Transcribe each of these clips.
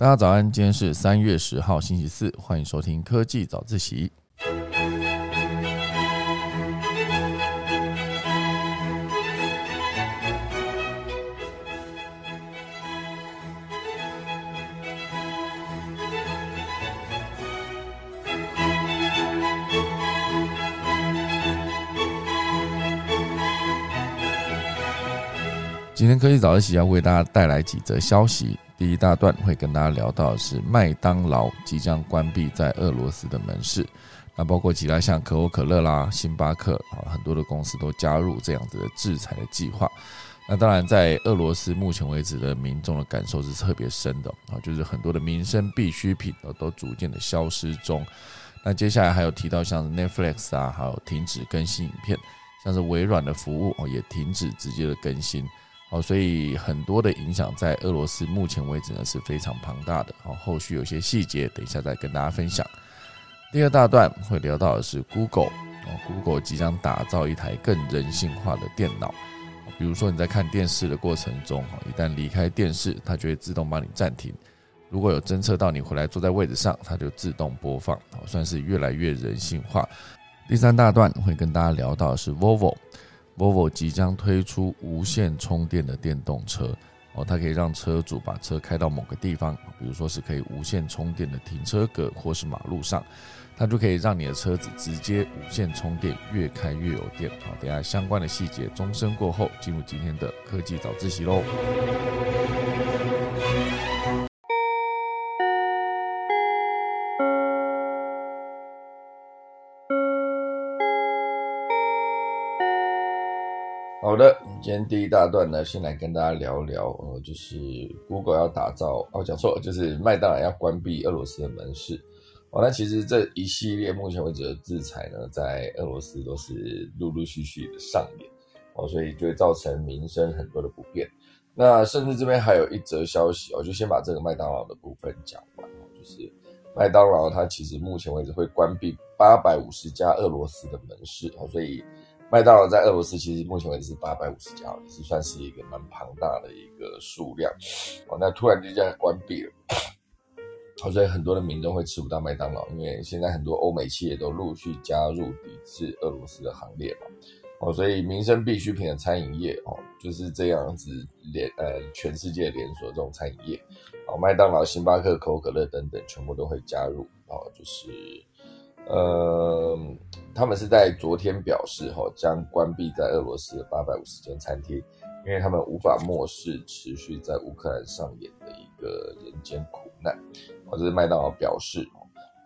大家早安，今天是三月十号，星期四，欢迎收听科技早自习。今天科技早自习要为大家带来几则消息。第一大段会跟大家聊到的是麦当劳即将关闭在俄罗斯的门市，那包括其他像可口可乐啦、星巴克啊，很多的公司都加入这样子的制裁的计划。那当然，在俄罗斯目前为止的民众的感受是特别深的啊，就是很多的民生必需品都都逐渐的消失中。那接下来还有提到像 Netflix 啊，还有停止更新影片，像是微软的服务哦也停止直接的更新。哦，所以很多的影响在俄罗斯目前为止呢是非常庞大的。好，后续有些细节，等一下再跟大家分享。第二大段会聊到的是 Google，哦，Google 即将打造一台更人性化的电脑。比如说你在看电视的过程中，一旦离开电视，它就会自动帮你暂停。如果有侦测到你回来坐在位置上，它就自动播放。哦，算是越来越人性化。第三大段会跟大家聊到的是 Volvo。Volvo 即将推出无线充电的电动车哦，它可以让车主把车开到某个地方，比如说是可以无线充电的停车格或是马路上，它就可以让你的车子直接无线充电，越开越有电。好，等下相关的细节，钟声过后进入今天的科技早自习喽。今天第一大段呢，先来跟大家聊聊，呃，就是 Google 要打造，哦，讲错了，就是麦当劳要关闭俄罗斯的门市。哦，那其实这一系列目前为止的制裁呢，在俄罗斯都是陆陆续续的上演，哦，所以就会造成民生很多的不便。那甚至这边还有一则消息，我就先把这个麦当劳的部分讲完，就是麦当劳它其实目前为止会关闭八百五十家俄罗斯的门市，哦，所以。麦当劳在俄罗斯其实目前为止是八百五十家，也是算是一个蛮庞大的一个数量哦。那突然之间关闭了，所以很多的民众会吃不到麦当劳，因为现在很多欧美企业都陆续加入抵制俄罗斯的行列嘛。哦，所以民生必需品的餐饮业哦就是这样子连呃全世界连锁这种餐饮业，哦麦当劳、星巴克、可口可乐等等全部都会加入哦，就是呃。他们是在昨天表示，哈将关闭在俄罗斯的八百五十间餐厅，因为他们无法漠视持续在乌克兰上演的一个人间苦难。哦，这是麦当劳表示，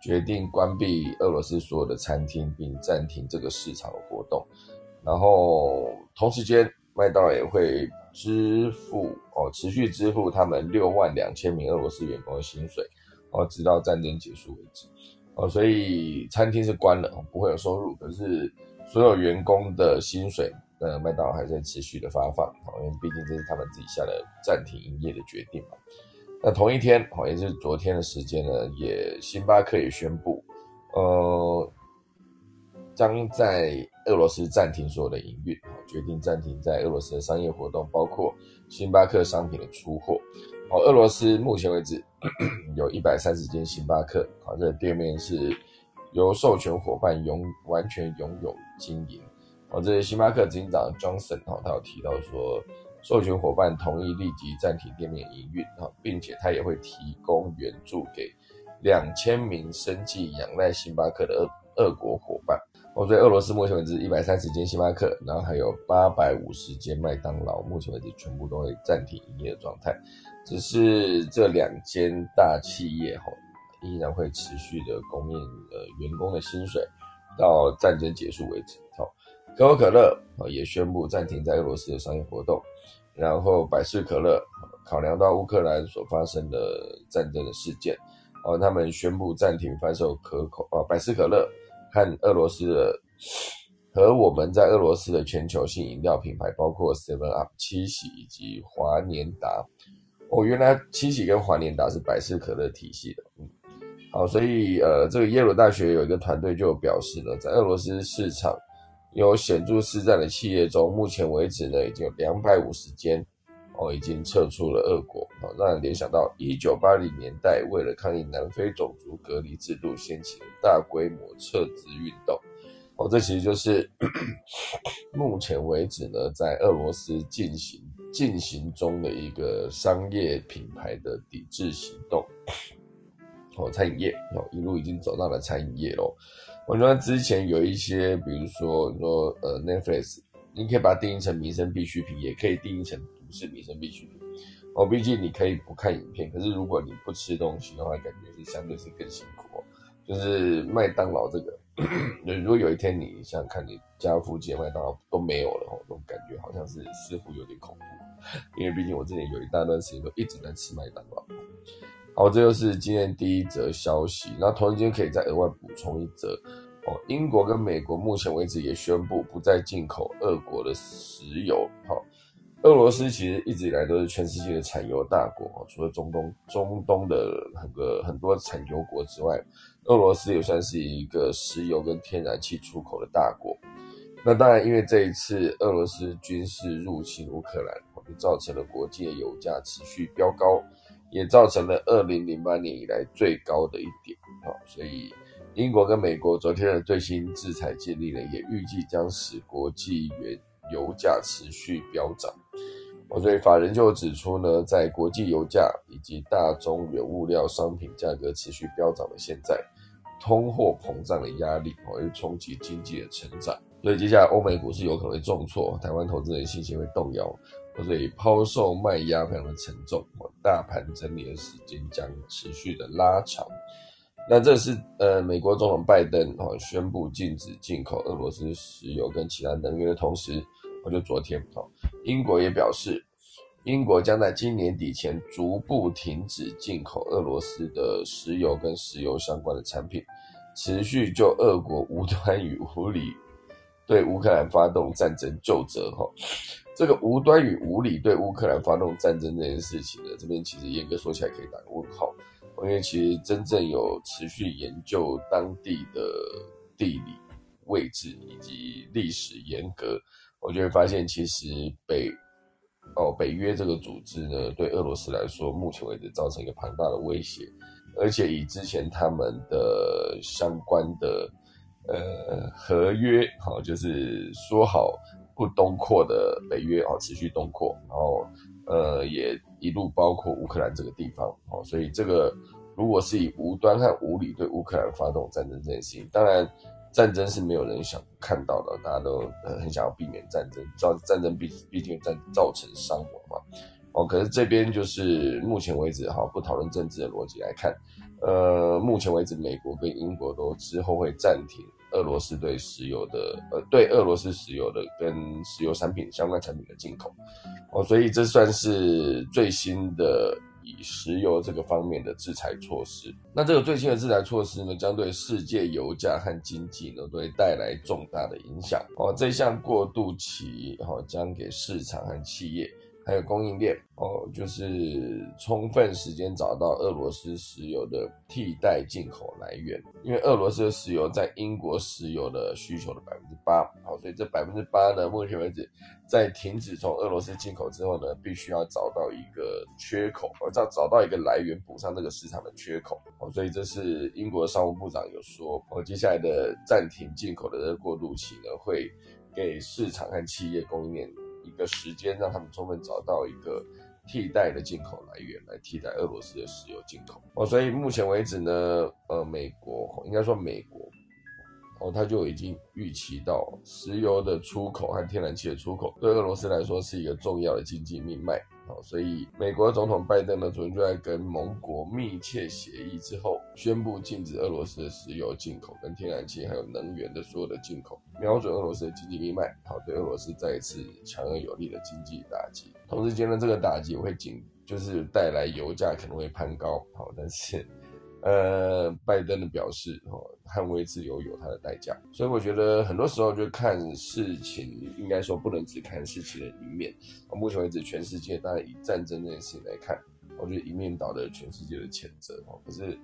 决定关闭俄罗斯所有的餐厅，并暂停这个市场的活动。然后同时间，麦当劳也会支付哦，持续支付他们六万两千名俄罗斯员工的薪水，哦，直到战争结束为止。哦，所以餐厅是关了，不会有收入。可是所有员工的薪水，呃，麦当劳还在持续的发放，因为毕竟这是他们自己下的暂停营业的决定嘛。那同一天，哦，也是昨天的时间呢，也星巴克也宣布，呃，将在俄罗斯暂停所有的营运，决定暂停在俄罗斯的商业活动，包括星巴克商品的出货。哦，俄罗斯目前为止 有一百三十间星巴克，啊，这个店面是由授权伙伴拥完全拥有经营。哦，这些星巴克执行长 Johnson 哈，他有提到说，授权伙伴同意立即暂停店面营运，哈，并且他也会提供援助给两千名生计仰赖星巴克的俄俄国伙伴。哦，所以俄罗斯目前为止一百三十间星巴克，然后还有八百五十间麦当劳，目前为止全部都会暂停营业的状态。只是这两间大企业哈，依然会持续的供应呃员工的薪水，到战争结束为止。好，可口可乐啊也宣布暂停在俄罗斯的商业活动。然后百事可乐考量到乌克兰所发生的战争的事件，哦，他们宣布暂停贩售可口啊百事可乐和俄罗斯的和我们在俄罗斯的全球性饮料品牌，包括 Seven Up、七喜以及华年达。哦，原来七喜跟华年达是百事可乐体系的，嗯，好，所以呃，这个耶鲁大学有一个团队就表示呢，在俄罗斯市场有显著市占的企业中，目前为止呢，已经有两百五十间哦已经撤出了俄国，哦，让人联想到一九八零年代为了抗议南非种族隔离制度掀起的大规模撤资运动。哦，这其实就是 目前为止呢，在俄罗斯进行进行中的一个商业品牌的抵制行动。哦，餐饮业哦，一路已经走到了餐饮业喽。我觉得之前有一些，比如说你说呃，Netflix，你可以把它定义成民生必需品，也可以定义成不是民生必需品。哦，毕竟你可以不看影片，可是如果你不吃东西的话，感觉是相对是更辛苦哦。就是麦当劳这个，如果有一天你想看你家附近麦当劳都没有了哦，这种感觉好像是似乎有点恐怖，因为毕竟我之前有一大段时间都一直在吃麦当劳。好，这就是今天第一则消息。那同时间可以再额外补充一则哦，英国跟美国目前为止也宣布不再进口俄国的石油。好，俄罗斯其实一直以来都是全世界的产油大国，除了中东中东的很多很多产油国之外，俄罗斯也算是一个石油跟天然气出口的大国。那当然，因为这一次俄罗斯军事入侵乌克兰，就造成了国际油价持续飙高。也造成了二零零八年以来最高的一点啊，所以英国跟美国昨天的最新制裁建立呢，也预计将使国际原油价持续飙涨。哦，所以法人就指出呢，在国际油价以及大宗原物料商品价格持续飙涨的现在，通货膨胀的压力哦，会冲击经济的成长，所以接下来欧美股市有可能会重挫，台湾投资人信心会动摇。所以抛售卖压非常的沉重，大盘整理的时间将持续的拉长。那这是呃，美国总统拜登哦宣布禁止进口俄罗斯石油跟其他能源的同时，我就昨天哦，英国也表示，英国将在今年底前逐步停止进口俄罗斯的石油跟石油相关的产品，持续就俄国无端与无理对乌克兰发动战争就责哈。这个无端与无理对乌克兰发动战争这件事情呢，这边其实严格说起来可以打个问号，因为其实真正有持续研究当地的地理位置以及历史严格，我就会发现其实北哦北约这个组织呢，对俄罗斯来说，目前为止造成一个庞大的威胁，而且以之前他们的相关的呃合约，好就是说好。不东扩的北约哦，持续东扩，然后呃也一路包括乌克兰这个地方哦，所以这个如果是以无端和无理对乌克兰发动战争这件事情，当然战争是没有人想看到的，大家都很想要避免战争，造战争毕毕竟战造成伤亡嘛哦，可是这边就是目前为止哈，不讨论政治的逻辑来看，呃，目前为止美国跟英国都之后会暂停。俄罗斯对石油的，呃，对俄罗斯石油的跟石油产品相关产品的进口，哦，所以这算是最新的以石油这个方面的制裁措施。那这个最新的制裁措施呢，将对世界油价和经济呢，都会带来重大的影响。哦，这项过渡期，哦，将给市场和企业。还有供应链哦，就是充分时间找到俄罗斯石油的替代进口来源，因为俄罗斯的石油在英国石油的需求的百分之八，好，所以这百分之八呢，目前为止在停止从俄罗斯进口之后呢，必须要找到一个缺口，而找找到一个来源补上这个市场的缺口，哦，所以这是英国商务部长有说，哦，接下来的暂停进口的这个过渡期呢，会给市场和企业供应链。一个时间，让他们充分找到一个替代的进口来源，来替代俄罗斯的石油进口。哦，所以目前为止呢，呃，美国应该说美国，哦，他就已经预期到石油的出口和天然气的出口，对俄罗斯来说是一个重要的经济命脉。好，所以美国总统拜登呢，昨天就在跟盟国密切协议之后，宣布禁止俄罗斯的石油进口、跟天然气还有能源的所有的进口，瞄准俄罗斯的经济命脉，好，对俄罗斯再一次强而有力的经济打击。同时间呢，这个打击会紧，就是带来油价可能会攀高，好，但是。呃，拜登的表示，哦，捍卫自由有它的代价，所以我觉得很多时候就看事情，应该说不能只看事情的一面。目前为止，全世界当然以战争这件事情来看，我觉得一面倒的全世界的谴责，哦，可是，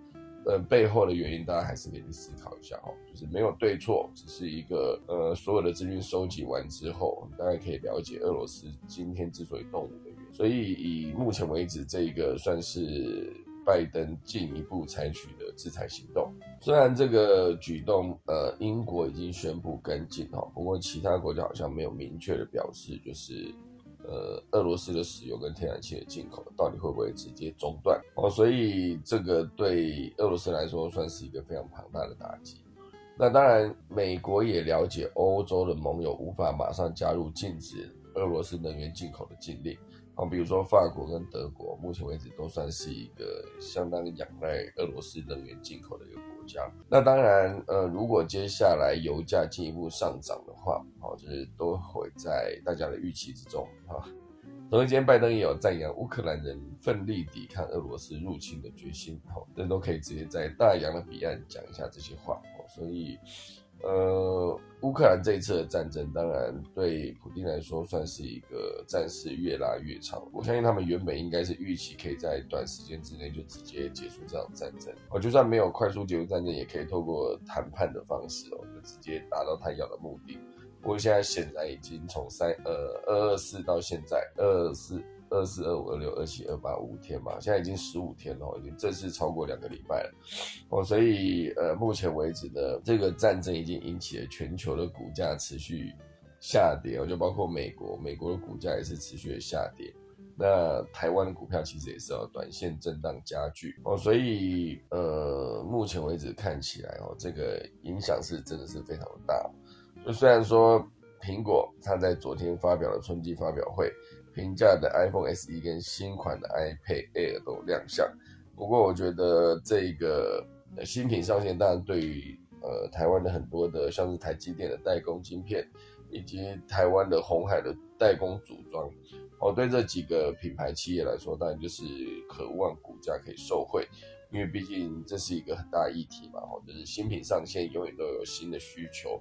呃，背后的原因大家还是可以去思考一下，哦，就是没有对错，只是一个，呃，所有的资讯收集完之后，大家可以了解俄罗斯今天之所以动武的原因。所以以目前为止，这个算是拜登进一步采取的制裁行动。虽然这个举动，呃，英国已经宣布跟进哈，不过其他国家好像没有明确的表示，就是呃，俄罗斯的石油跟天然气的进口到底会不会直接中断哦。所以这个对俄罗斯来说算是一个非常庞大的打击。那当然，美国也了解欧洲的盟友无法马上加入禁止俄罗斯能源进口的禁令。啊，比如说法国跟德国，目前为止都算是一个相当仰赖俄罗斯能源进口的一个国家。那当然，呃，如果接下来油价进一步上涨的话，好，就是都会在大家的预期之中。哈，同一间拜登也有赞扬乌克兰人奋力抵抗俄罗斯入侵的决心。好，这都可以直接在大洋的彼岸讲一下这些话。所以，呃，乌克兰这一次的战争，当然对普京来说算是一个战事越拉越长。我相信他们原本应该是预期可以在短时间之内就直接结束这场战争。哦，就算没有快速结束战争，也可以透过谈判的方式哦，就直接达到他要的目的。不过现在显然已经从三呃二二四到现在二四。二四二五二六二七二八五天嘛，现在已经十五天了，已经正式超过两个礼拜了哦。所以呃，目前为止呢，这个战争已经引起了全球的股价持续下跌哦，就包括美国，美国的股价也是持续的下跌。那台湾的股票其实也是要短线震荡加剧哦，所以呃，目前为止看起来哦，这个影响是真的是非常大。就虽然说苹果它在昨天发表了春季发表会。平价的 iPhone SE 跟新款的 iPad Air 都亮相，不过我觉得这个新品上线，当然对于呃台湾的很多的像是台积电的代工晶片，以及台湾的红海的代工组装，哦，对这几个品牌企业来说，当然就是渴望股价可以受惠，因为毕竟这是一个很大议题嘛，哦，就是新品上线永远都有新的需求，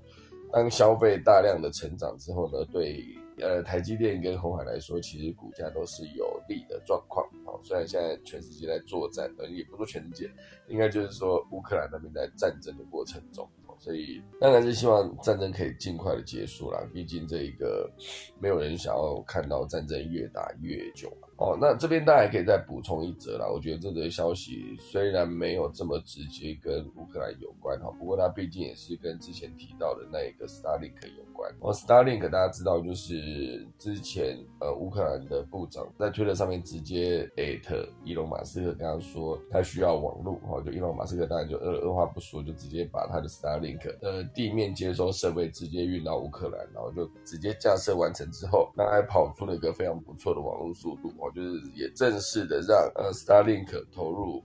当消费大量的成长之后呢，对。呃，台积电跟红海来说，其实股价都是有利的状况。好，虽然现在全世界在作战，呃，也不说全世界，应该就是说乌克兰那边在战争的过程中。所以当然是希望战争可以尽快的结束啦，毕竟这一个没有人想要看到战争越打越久哦。那这边大家可以再补充一则啦，我觉得这则消息虽然没有这么直接跟乌克兰有关哈，不过它毕竟也是跟之前提到的那一个 Starlink 有关。哦，Starlink 大家知道就是之前呃乌克兰的部长在推特上面直接艾特伊隆马斯克，跟他说他需要网络哈，就伊隆马斯克当然就二二话不说就直接把他的 Starlink。呃，地面接收设备直接运到乌克兰，然后就直接架设完成之后，那还跑出了一个非常不错的网络速度哦，就是也正式的让呃 Starlink 投入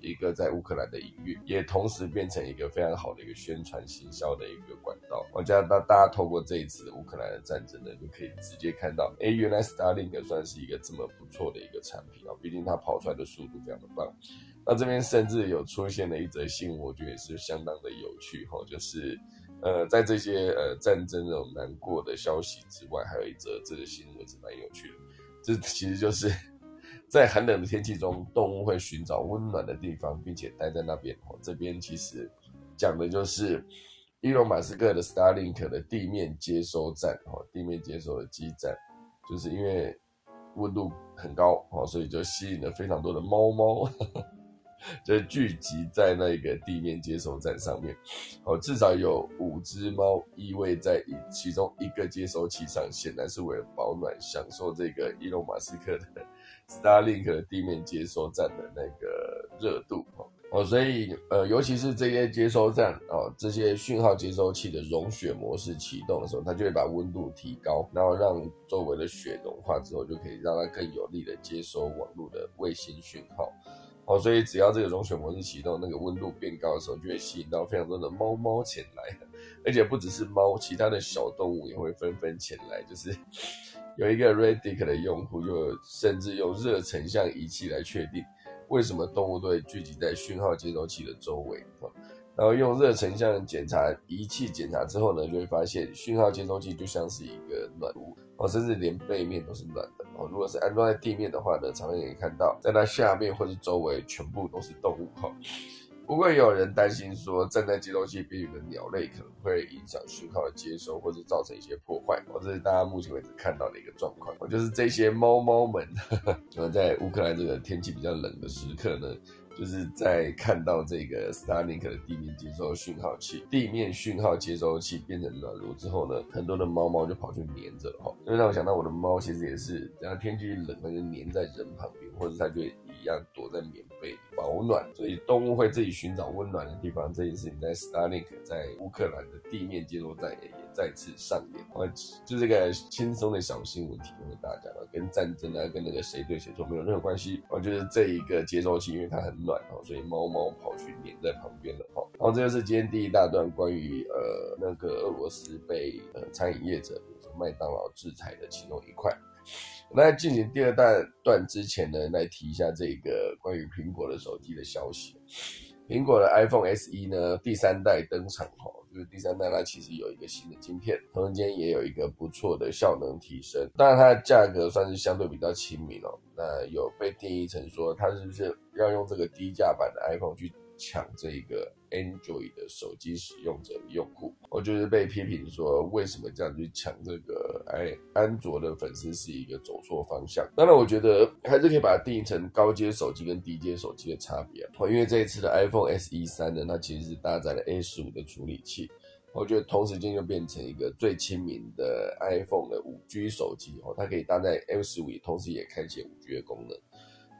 一个在乌克兰的营运，也同时变成一个非常好的一个宣传行销的一个管道。我觉得大大家透过这一次乌克兰的战争呢，就可以直接看到，哎，原来 Starlink 算是一个这么不错的一个产品啊，毕竟它跑出来的速度非常的棒。那这边甚至有出现了一则新闻，我觉得也是相当的有趣哈，就是，呃，在这些呃战争这种难过的消息之外，还有一则这个新闻是蛮有趣的，这其实就是在寒冷的天气中，动物会寻找温暖的地方，并且待在那边。哦，这边其实讲的就是伊隆马斯克的 Starlink 的地面接收站，哦，地面接收的基站，就是因为温度很高，哦，所以就吸引了非常多的猫猫。就聚集在那个地面接收站上面，哦，至少有五只猫依偎在一其中一个接收器上，显然是为了保暖，享受这个伊隆马斯克的 Starlink 地面接收站的那个热度，哦，所以呃，尤其是这些接收站哦，这些讯号接收器的融雪模式启动的时候，它就会把温度提高，然后让周围的雪融化之后，就可以让它更有力的接收网络的卫星讯号。哦，所以只要这个融雪模式启动，那个温度变高的时候，就会吸引到非常多的猫猫前来，而且不只是猫，其他的小动物也会纷纷前来。就是有一个 Reddit 的用户，又甚至用热成像仪器来确定为什么动物都会聚集在讯号接收器的周围。然后用热成像检查仪器检查之后呢，就会发现讯号接收器就像是一个暖屋哦，甚至连背面都是暖的哦。如果是安装在地面的话呢，常常可以看到在它下面或者周围全部都是动物哈。不过也有人担心说，站在接收器边缘的鸟类可能会影响讯号的接收，或者造成一些破坏。哦，这是大家目前为止看到的一个状况。哦，就是这些猫猫们，呃，在乌克兰这个天气比较冷的时刻呢。就是在看到这个 Starlink 的地面接收讯号器，地面讯号接收器变成暖炉之后呢，很多的猫猫就跑去黏着了哈。因为让我想到我的猫其实也是，只要天气冷，它就黏在人旁边，或者它就样躲在棉被里保暖。所以动物会自己寻找温暖的地方，这件事情在 Starlink 在乌克兰的地面接收站也也再次上演。我就这个轻松的小新闻提供给大家了，跟战争啊，跟那个谁对谁错没有任何关系。哦，就是这一个接收器，因为它很暖哦，所以猫猫跑去黏在旁边了哈。然后这就是今天第一大段关于呃那个俄罗斯被呃餐饮业者，比如说麦当劳制裁的其中一块。那进行第二段段之前呢，来提一下这个关于苹果的手机的消息。苹果的 iPhone SE 呢，第三代登场哈，就是第三代它其实有一个新的晶片，同时间也有一个不错的效能提升，当然它的价格算是相对比较亲民哦。那有被定义成说，它是不是要用这个低价版的 iPhone 去？抢这个 Android 的手机使用者的用户，我就是被批评说，为什么这样去抢这个哎安卓的粉丝是一个走错方向。当然，我觉得还是可以把它定义成高阶手机跟低阶手机的差别。因为这一次的 iPhone SE 三呢，它其实是搭载了 A 十五的处理器，我觉得同时间就变成一个最亲民的 iPhone 的五 G 手机哦，它可以搭载 A 十五，同时也开启五 G 的功能。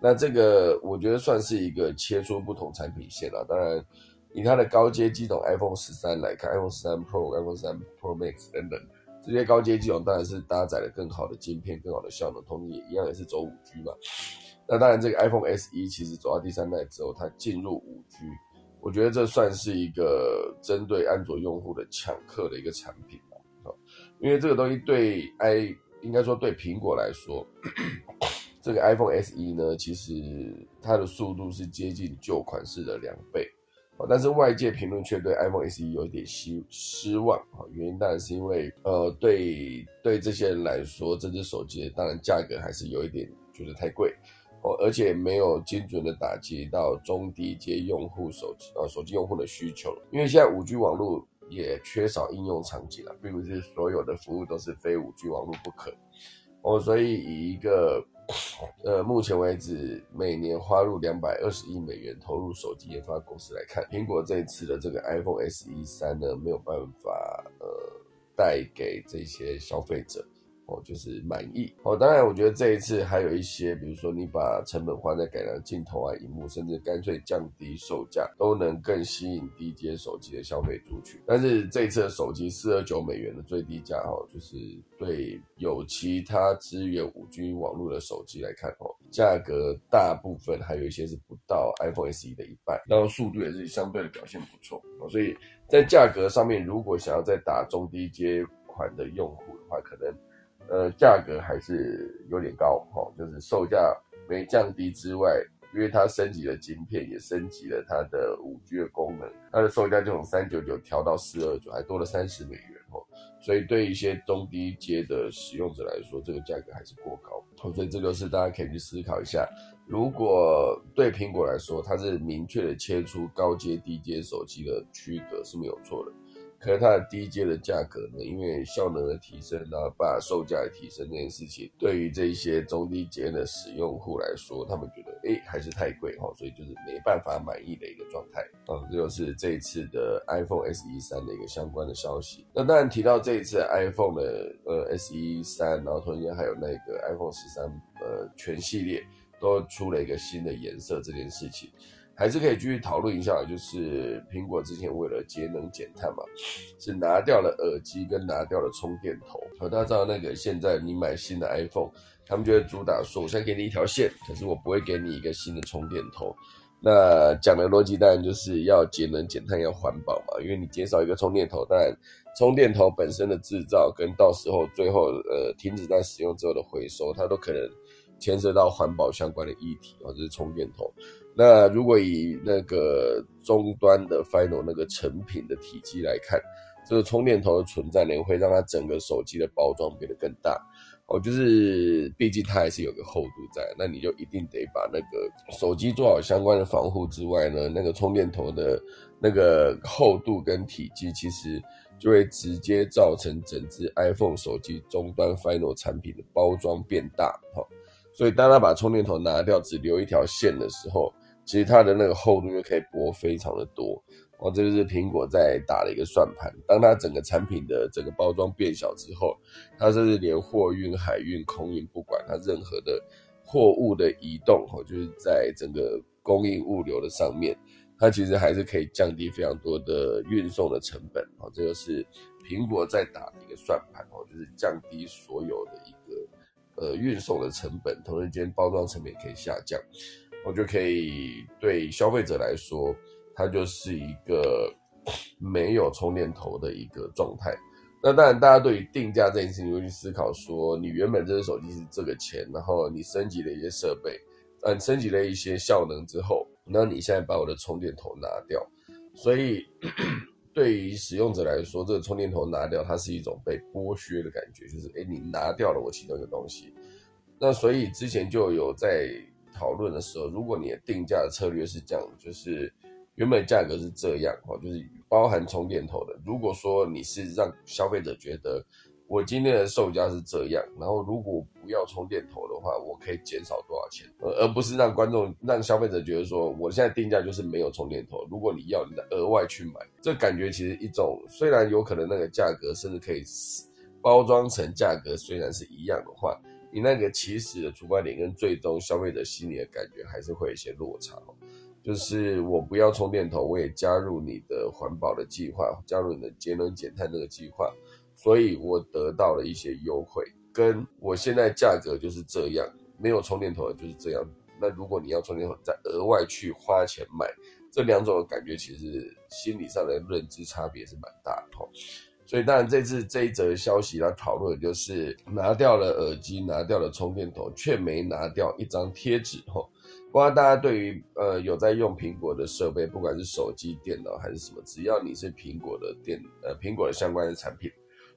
那这个我觉得算是一个切出不同产品线了。当然，以它的高阶机种 iPhone 十三来看，iPhone 十三 Pro、iPhone 十三 Pro Max 等等这些高阶机种，当然是搭载了更好的晶片、更好的效能，同时也一样也是走五 G 嘛。那当然，这个 iPhone SE 其实走到第三代之后，它进入五 G，我觉得这算是一个针对安卓用户的抢客的一个产品吧。因为这个东西对 i 应该说对苹果来说。这个 iPhone SE 呢，其实它的速度是接近旧款式的两倍，但是外界评论却对 iPhone SE 有一点失失望啊。原因当然是因为，呃，对对这些人来说，这只手机当然价格还是有一点觉得太贵哦，而且没有精准的打击到中低阶用户手机啊手机用户的需求。因为现在五 G 网络也缺少应用场景了，并不是所有的服务都是非五 G 网络不可哦，所以以一个呃，目前为止，每年花入两百二十亿美元投入手机研发公司来看，苹果这一次的这个 iPhone SE 三呢，没有办法呃带给这些消费者。哦，就是满意哦。当然，我觉得这一次还有一些，比如说你把成本花在改良镜头啊、荧幕，甚至干脆降低售价，都能更吸引低阶手机的消费族群。但是这一次的手机四二九美元的最低价，哈，就是对有其他支援五 G 网络的手机来看，哦，价格大部分还有一些是不到 iPhone SE 的一半，然后速度也是相对的表现不错。哦，所以在价格上面，如果想要再打中低阶款的用户的话，可能。呃，价格还是有点高哈，就是售价没降低之外，因为它升级了晶片，也升级了它的五 G 的功能，它的售价就从三九九调到四二九，还多了三十美元哦。所以对一些中低阶的使用者来说，这个价格还是过高。所以这就是大家可以去思考一下，如果对苹果来说，它是明确的切出高阶、低阶手机的区隔是没有错的。可是它的低阶的价格呢？因为效能的提升，然后把售价的提升这件事情，对于这些中低阶的使用户来说，他们觉得哎还是太贵哈，所以就是没办法满意的一个状态啊。这就是这一次的 iPhone SE 三的一个相关的消息。那当然提到这一次 iPhone 的呃 SE 三，然后同时还有那个 iPhone 十三呃全系列都出了一个新的颜色这件事情。还是可以继续讨论一下，就是苹果之前为了节能减碳嘛，是拿掉了耳机跟拿掉了充电头。大家知道那个现在你买新的 iPhone，他们就会主打说，我先给你一条线，可是我不会给你一个新的充电头。那讲的逻辑当然就是要节能减碳，要环保嘛，因为你减少一个充电头，当然充电头本身的制造跟到时候最后呃停止在使用之后的回收，它都可能牵涉到环保相关的议题，或者是充电头。那如果以那个终端的 final 那个成品的体积来看，这个充电头的存在呢，会让它整个手机的包装变得更大。哦，就是毕竟它还是有个厚度在，那你就一定得把那个手机做好相关的防护之外呢，那个充电头的那个厚度跟体积，其实就会直接造成整只 iPhone 手机终端 Final 产品的包装变大哈。所以当他把充电头拿掉，只留一条线的时候，其实它的那个厚度就可以薄非常的多。哦，这就是苹果在打的一个算盘。当它整个产品的整个包装变小之后，它甚至连货运、海运、空运，不管它任何的货物的移动，哦，就是在整个供应物流的上面，它其实还是可以降低非常多的运送的成本。哦，这就是苹果在打的一个算盘。哦，就是降低所有的一个呃运送的成本，同时间包装成本也可以下降，我就可以对消费者来说。它就是一个没有充电头的一个状态。那当然，大家对于定价这件事情会去思考：说你原本这只手机是这个钱，然后你升级了一些设备，嗯，升级了一些效能之后，那你现在把我的充电头拿掉，所以对于使用者来说，这个充电头拿掉，它是一种被剥削的感觉，就是哎，你拿掉了我其中一个东西。那所以之前就有在讨论的时候，如果你的定价策略是这样，就是。原本价格是这样哦，就是包含充电头的。如果说你是让消费者觉得我今天的售价是这样，然后如果不要充电头的话，我可以减少多少钱，而而不是让观众让消费者觉得说我现在定价就是没有充电头，如果你要，你再额外去买。这感觉其实一种虽然有可能那个价格甚至可以包装成价格虽然是一样的话，你那个起始的出发点跟最终消费者心里的感觉还是会有一些落差。就是我不要充电头，我也加入你的环保的计划，加入你的节能减碳这个计划，所以我得到了一些优惠。跟我现在价格就是这样，没有充电头的就是这样。那如果你要充电头，再额外去花钱买，这两种感觉其实心理上的认知差别是蛮大的。所以当然这次这一则消息来讨论，就是拿掉了耳机，拿掉了充电头，却没拿掉一张贴纸。吼。不知道大家对于呃有在用苹果的设备，不管是手机、电脑还是什么，只要你是苹果的电呃苹果的相关的产品，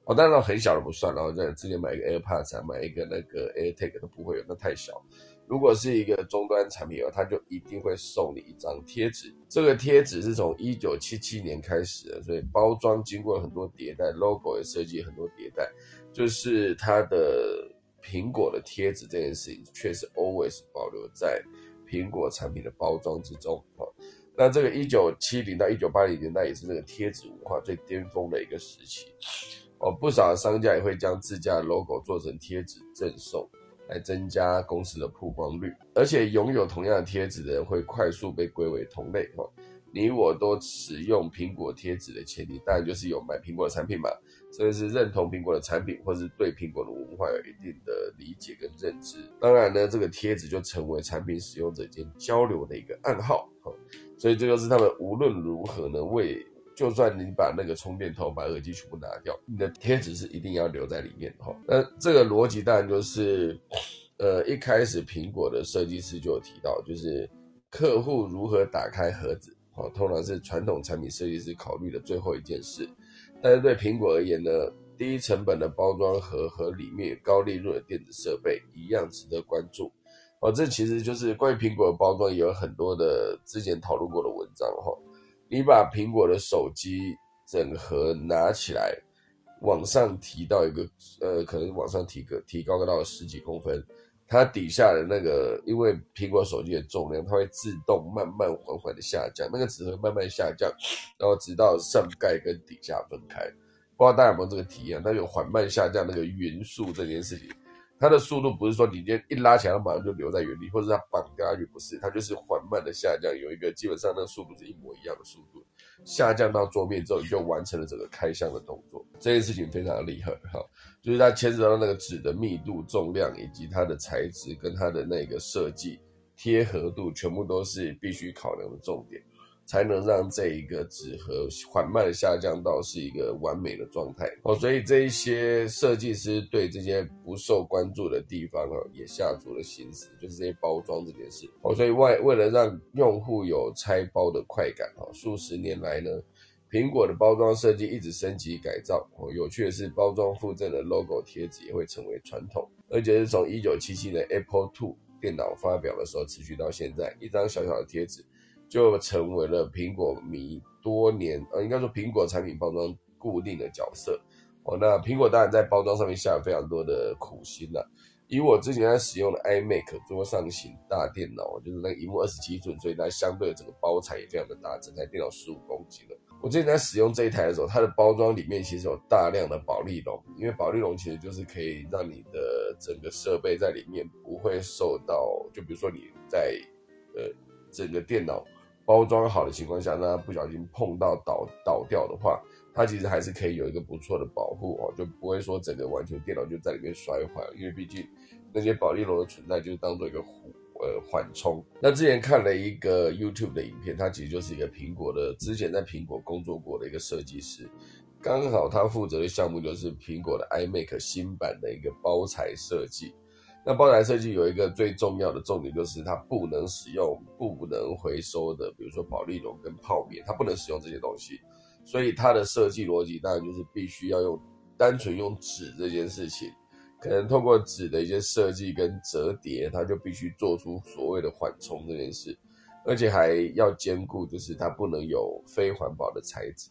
哦，当然很小的不算，然后在之前买一个 AirPods，买一个那个 AirTag 都不会有，那太小。如果是一个终端产品哦，它就一定会送你一张贴纸。这个贴纸是从一九七七年开始的，所以包装经过很多迭代，logo 也设计很多迭代，就是它的苹果的贴纸这件事情，确实 always 保留在。苹果产品的包装之中，啊，那这个一九七零到一九八零年代也是那个贴纸文化最巅峰的一个时期，哦，不少商家也会将自家的 logo 做成贴纸赠送，来增加公司的曝光率，而且拥有同样的贴纸的人会快速被归为同类，哈。你我都使用苹果贴纸的前提，当然就是有买苹果的产品嘛，甚至是认同苹果的产品，或是对苹果的文化有一定的理解跟认知。当然呢，这个贴纸就成为产品使用者间交流的一个暗号。哦所以这就是他们无论如何呢，为就算你把那个充电头、把耳机全部拿掉，你的贴纸是一定要留在里面的。哈，那这个逻辑当然就是，呃，一开始苹果的设计师就有提到，就是客户如何打开盒子。哦，通常是传统产品设计师考虑的最后一件事，但是对苹果而言呢，低成本的包装盒和里面高利润的电子设备一样值得关注。哦，这其实就是关于苹果的包装也有很多的之前讨论过的文章哈。你把苹果的手机整盒拿起来，往上提到一个呃，可能往上提个提高个到十几公分。它底下的那个，因为苹果手机的重量，它会自动慢慢缓缓的下降，那个纸盒慢慢下降，然后直到上盖跟底下分开。不知道大家有没有这个体验？那有缓慢下降那个匀速这件事情，它的速度不是说你今天一拉起来马上就留在原地，或者它绑掉下去，不是，它就是缓慢的下降，有一个基本上那个速度是一模一样的速度。下降到桌面之后，你就完成了整个开箱的动作。这件事情非常的厉害哈，就是它牵扯到那个纸的密度、重量以及它的材质跟它的那个设计贴合度，全部都是必须考量的重点。才能让这一个纸盒缓慢的下降到是一个完美的状态哦，所以这一些设计师对这些不受关注的地方啊，也下足了心思，就是这些包装这件事哦，所以为为了让用户有拆包的快感哦，数十年来呢，苹果的包装设计一直升级改造。哦，有趣的是，包装附赠的 logo 贴纸也会成为传统，而且是从一九七七年 Apple Two 电脑发表的时候持续到现在，一张小小的贴纸就成为了苹果迷多年，呃，应该说苹果产品包装固定的角色。哦，那苹果当然在包装上面下了非常多的苦心了。以我之前在使用的 iMac 桌上型大电脑，就是那个屏幕二十七寸，所以它相对的整个包材也非常的大，整台电脑十五公斤了。我之前在使用这一台的时候，它的包装里面其实有大量的保利龙，因为保利龙其实就是可以让你的整个设备在里面不会受到，就比如说你在呃整个电脑包装好的情况下，那不小心碰到倒倒掉的话。它其实还是可以有一个不错的保护哦，就不会说整个完全电脑就在里面摔坏，因为毕竟那些保利龙的存在就是当做一个护呃缓冲。那之前看了一个 YouTube 的影片，他其实就是一个苹果的之前在苹果工作过的一个设计师，刚好他负责的项目就是苹果的 iMac 新版的一个包材设计。那包材设计有一个最重要的重点就是它不能使用不能回收的，比如说保利龙跟泡面，它不能使用这些东西。所以它的设计逻辑当然就是必须要用单纯用纸这件事情，可能透过纸的一些设计跟折叠，它就必须做出所谓的缓冲这件事，而且还要兼顾就是它不能有非环保的材质。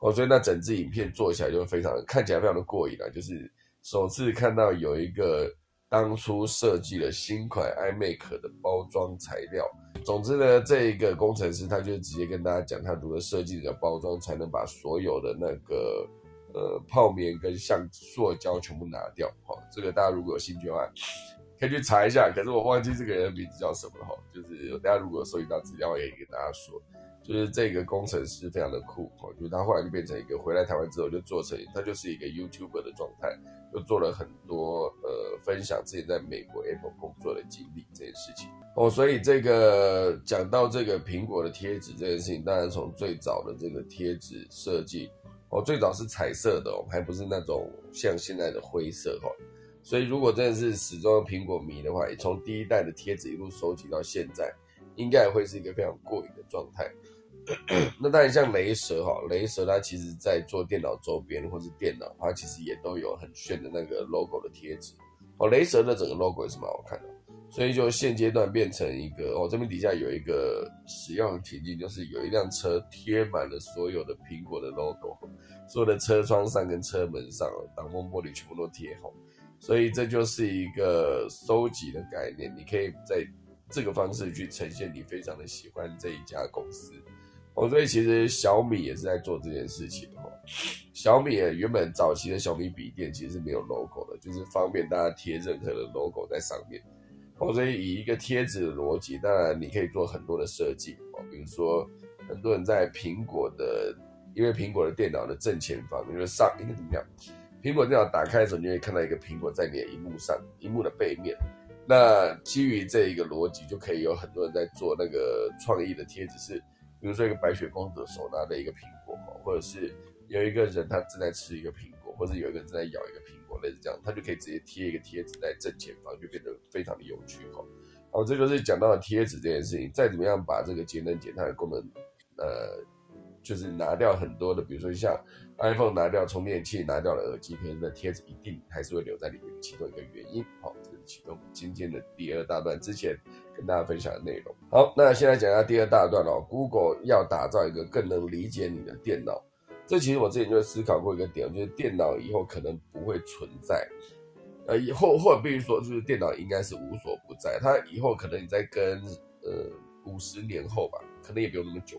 哦，所以那整支影片做起来就非常看起来非常的过瘾啊！就是首次看到有一个当初设计了新款 iMac 的包装材料。总之呢，这一个工程师他就直接跟大家讲，他如何设计这个包装，才能把所有的那个呃泡棉跟橡塑胶全部拿掉。好，这个大家如果有兴趣的话，可以去查一下。可是我忘记这个人的名字叫什么了哈。就是大家如果收集到资料，我也跟大家说，就是这个工程师非常的酷哦。就是他后来就变成一个回来台湾之后就做成，他就是一个 YouTuber 的状态，又做了很多呃分享自己在美国 Apple 工作的经历这件事情。哦，所以这个讲到这个苹果的贴纸这件事情，当然从最早的这个贴纸设计，哦，最早是彩色的哦，还不是那种像现在的灰色哈。所以如果真的是始终苹果迷的话，从第一代的贴纸一路收集到现在，应该会是一个非常过瘾的状态。那当然像雷蛇哈，雷蛇它其实在做电脑周边或是电脑，它其实也都有很炫的那个 logo 的贴纸。哦，雷蛇的整个 logo 也是蛮好看的。所以就现阶段变成一个哦，这边底下有一个使用情境，就是有一辆车贴满了所有的苹果的 logo，所有的车窗上跟车门上、挡风玻璃全部都贴好，所以这就是一个收集的概念。你可以在这个方式去呈现你非常的喜欢这一家公司哦。所以其实小米也是在做这件事情哦。小米原本早期的小米笔电其实是没有 logo 的，就是方便大家贴任何的 logo 在上面。哦，所以以一个贴纸的逻辑，当然你可以做很多的设计哦，比如说很多人在苹果的，因为苹果的电脑的正前方，就是上应该怎么样？苹果电脑打开的时候，你会看到一个苹果在你的荧幕上，荧幕的背面。那基于这一个逻辑，就可以有很多人在做那个创意的贴纸，是比如说一个白雪公主手拿的一个苹果，或者是有一个人他正在吃一个苹果，或者有一个人正在咬一个苹果。类似这样，他就可以直接贴一个贴纸在正前方，就变得非常的有趣哈。好，这就是讲到了贴纸这件事情。再怎么样把这个节能减碳的功能，呃，就是拿掉很多的，比如说像 iPhone 拿掉充电器，拿掉了耳机，可是那贴纸一定还是会留在里面，其中一个原因。好，启动今天的第二大段之前跟大家分享的内容。好，那现在讲一下第二大段哦。Google 要打造一个更能理解你的电脑。这其实我之前就思考过一个点，就是电脑以后可能不会存在，呃，以后或者必须说，就是电脑应该是无所不在。它以后可能你在跟呃五十年后吧，可能也不用那么久，